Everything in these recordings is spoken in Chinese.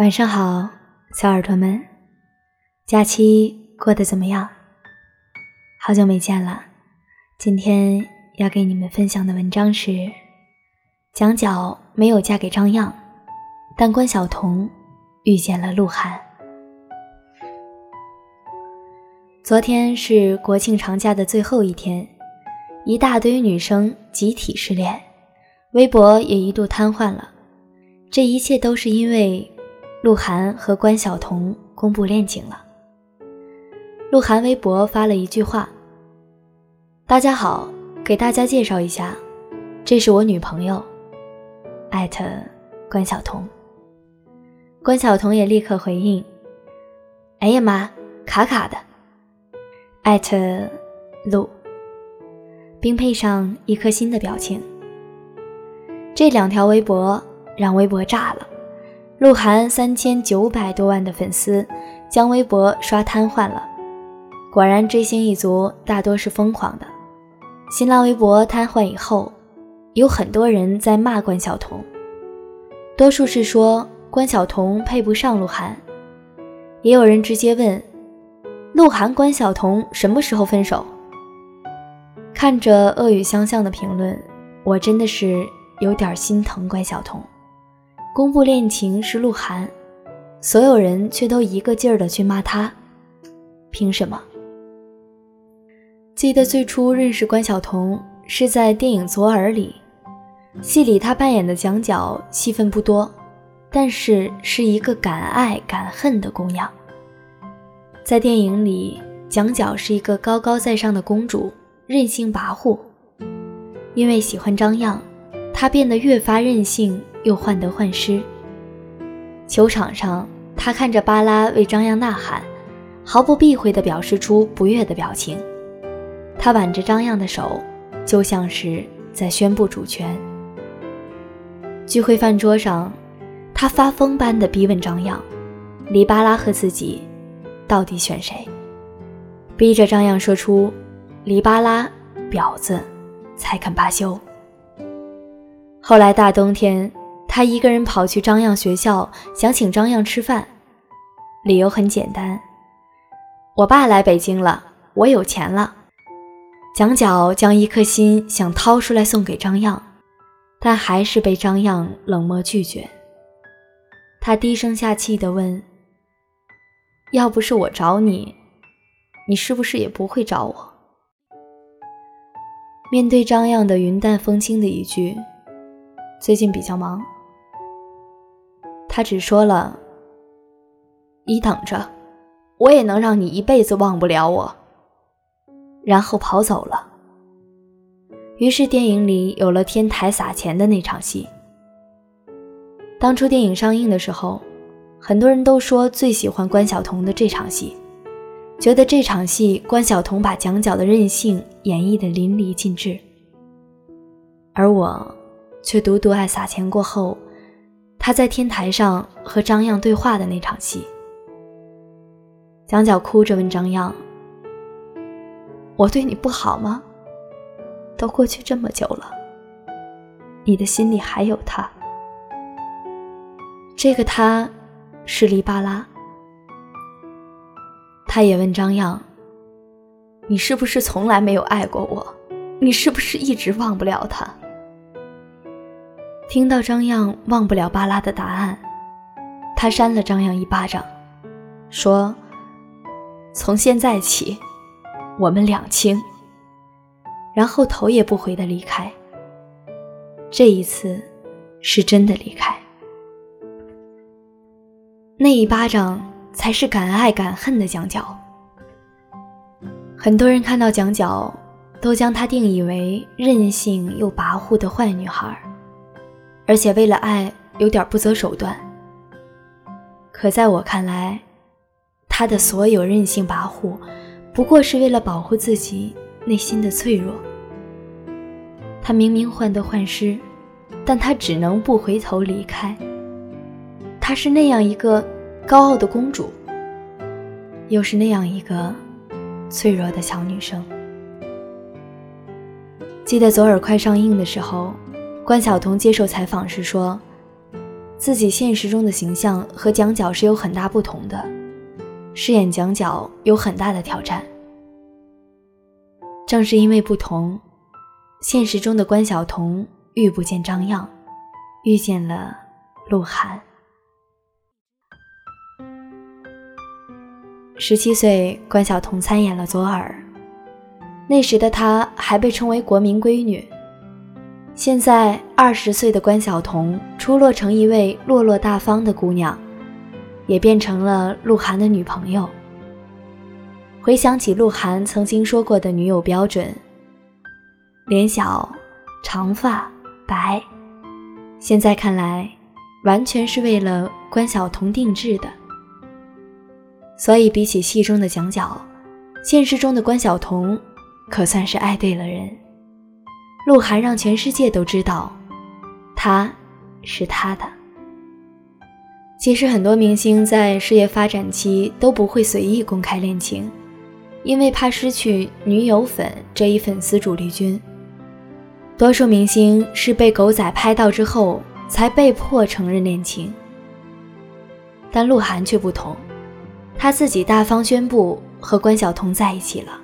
晚上好，小耳朵们，假期过得怎么样？好久没见了。今天要给你们分享的文章是：蒋角没有嫁给张漾，但关晓彤遇见了鹿晗。昨天是国庆长假的最后一天，一大堆女生集体失恋，微博也一度瘫痪了。这一切都是因为。鹿晗和关晓彤公布恋情了。鹿晗微博发了一句话：“大家好，给大家介绍一下，这是我女朋友。”艾特关晓彤。关晓彤也立刻回应：“哎呀妈，卡卡的。”艾特鹿，并配上一颗心的表情。这两条微博让微博炸了。鹿晗三千九百多万的粉丝将微博刷瘫痪了。果然，追星一族大多是疯狂的。新浪微博瘫痪以后，有很多人在骂关晓彤，多数是说关晓彤配不上鹿晗，也有人直接问鹿晗关晓彤什么时候分手。看着恶语相向的评论，我真的是有点心疼关晓彤。公布恋情是鹿晗，所有人却都一个劲儿的去骂他，凭什么？记得最初认识关晓彤是在电影《左耳》里，戏里她扮演的蒋角戏份不多，但是是一个敢爱敢恨的姑娘。在电影里，蒋角是一个高高在上的公主，任性跋扈，因为喜欢张漾，她变得越发任性。又患得患失。球场上，他看着巴拉为张漾呐喊，毫不避讳地表示出不悦的表情。他挽着张漾的手，就像是在宣布主权。聚会饭桌上，他发疯般地逼问张漾：“黎巴拉和自己，到底选谁？”逼着张漾说出：“黎巴拉，婊子，才肯罢休。”后来大冬天。他一个人跑去张漾学校，想请张漾吃饭，理由很简单：我爸来北京了，我有钱了。蒋角将一颗心想掏出来送给张漾，但还是被张漾冷漠拒绝。他低声下气地问：“要不是我找你，你是不是也不会找我？”面对张漾的云淡风轻的一句：“最近比较忙。”他只说了：“你等着，我也能让你一辈子忘不了我。”然后跑走了。于是电影里有了天台撒钱的那场戏。当初电影上映的时候，很多人都说最喜欢关晓彤的这场戏，觉得这场戏关晓彤把蒋角的任性演绎的淋漓尽致。而我，却独独爱撒钱过后。他在天台上和张漾对话的那场戏，蒋角哭着问张漾：“我对你不好吗？都过去这么久了，你的心里还有他？这个他，是黎巴拉。”他也问张漾：“你是不是从来没有爱过我？你是不是一直忘不了他？”听到张漾忘不了巴拉的答案，他扇了张漾一巴掌，说：“从现在起，我们两清。”然后头也不回的离开。这一次，是真的离开。那一巴掌才是敢爱敢恨的蒋角。很多人看到蒋角，都将她定义为任性又跋扈的坏女孩。而且为了爱有点不择手段。可在我看来，他的所有任性跋扈，不过是为了保护自己内心的脆弱。他明明患得患失，但他只能不回头离开。她是那样一个高傲的公主，又是那样一个脆弱的小女生。记得左耳快上映的时候。关晓彤接受采访时说：“自己现实中的形象和蒋角是有很大不同的，饰演蒋角有很大的挑战。正是因为不同，现实中的关晓彤遇不见张漾，遇见了鹿晗。十七岁，关晓彤参演了左耳。那时的她还被称为国民闺女。现在二十岁的关晓彤出落成一位落落大方的姑娘，也变成了鹿晗的女朋友。回想起鹿晗曾经说过的女友标准：脸小、长发、白。现在看来，完全是为了关晓彤定制的。所以，比起戏中的蒋角，现实中的关晓彤可算是爱对了人。鹿晗让全世界都知道，他是他的。其实，很多明星在事业发展期都不会随意公开恋情，因为怕失去女友粉这一粉丝主力军。多数明星是被狗仔拍到之后才被迫承认恋情，但鹿晗却不同。他自己大方宣布和关晓彤在一起了，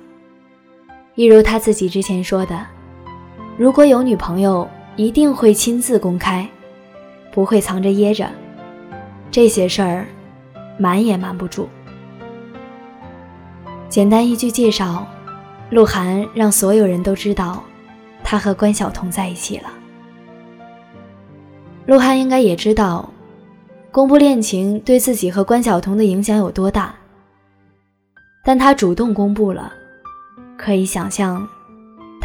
一如他自己之前说的：“如果有女朋友，一定会亲自公开，不会藏着掖着。这些事儿，瞒也瞒不住。”简单一句介绍，鹿晗让所有人都知道，他和关晓彤在一起了。鹿晗应该也知道。公布恋情对自己和关晓彤的影响有多大？但他主动公布了，可以想象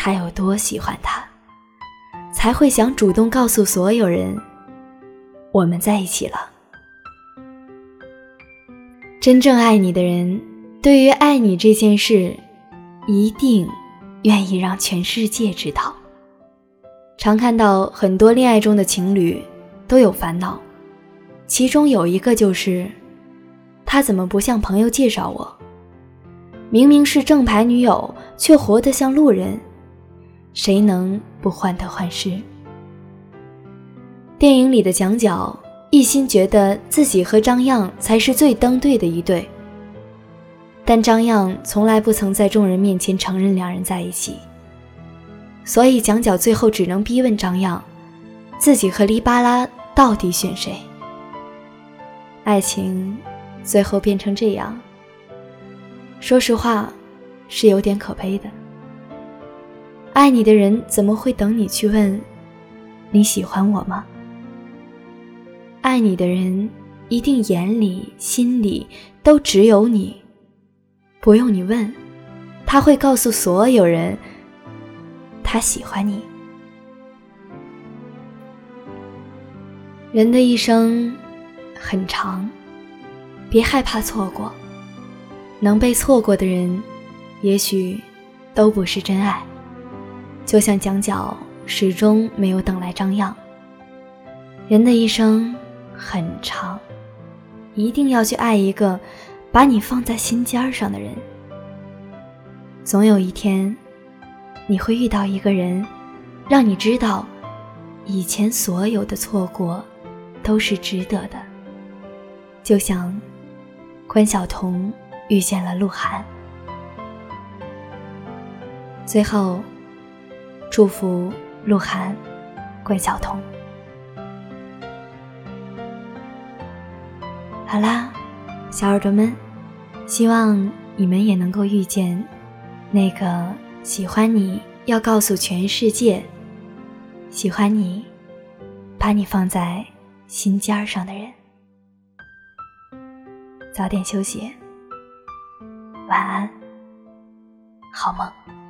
他有多喜欢他，才会想主动告诉所有人我们在一起了。真正爱你的人，对于爱你这件事，一定愿意让全世界知道。常看到很多恋爱中的情侣都有烦恼。其中有一个就是，他怎么不向朋友介绍我？明明是正牌女友，却活得像路人，谁能不患得患失？电影里的蒋角一心觉得自己和张漾才是最登对的一对，但张漾从来不曾在众人面前承认两人在一起，所以蒋角最后只能逼问张漾，自己和黎巴拉到底选谁？爱情最后变成这样，说实话，是有点可悲的。爱你的人怎么会等你去问你喜欢我吗？爱你的人一定眼里心里都只有你，不用你问，他会告诉所有人他喜欢你。人的一生。很长，别害怕错过。能被错过的人，也许都不是真爱。就像蒋角始终没有等来张漾。人的一生很长，一定要去爱一个把你放在心尖上的人。总有一天，你会遇到一个人，让你知道，以前所有的错过，都是值得的。就像关晓彤遇见了鹿晗，最后祝福鹿晗、关晓彤。好啦，小耳朵们，希望你们也能够遇见那个喜欢你要告诉全世界、喜欢你、把你放在心尖儿上的人。早点休息，晚安，好梦。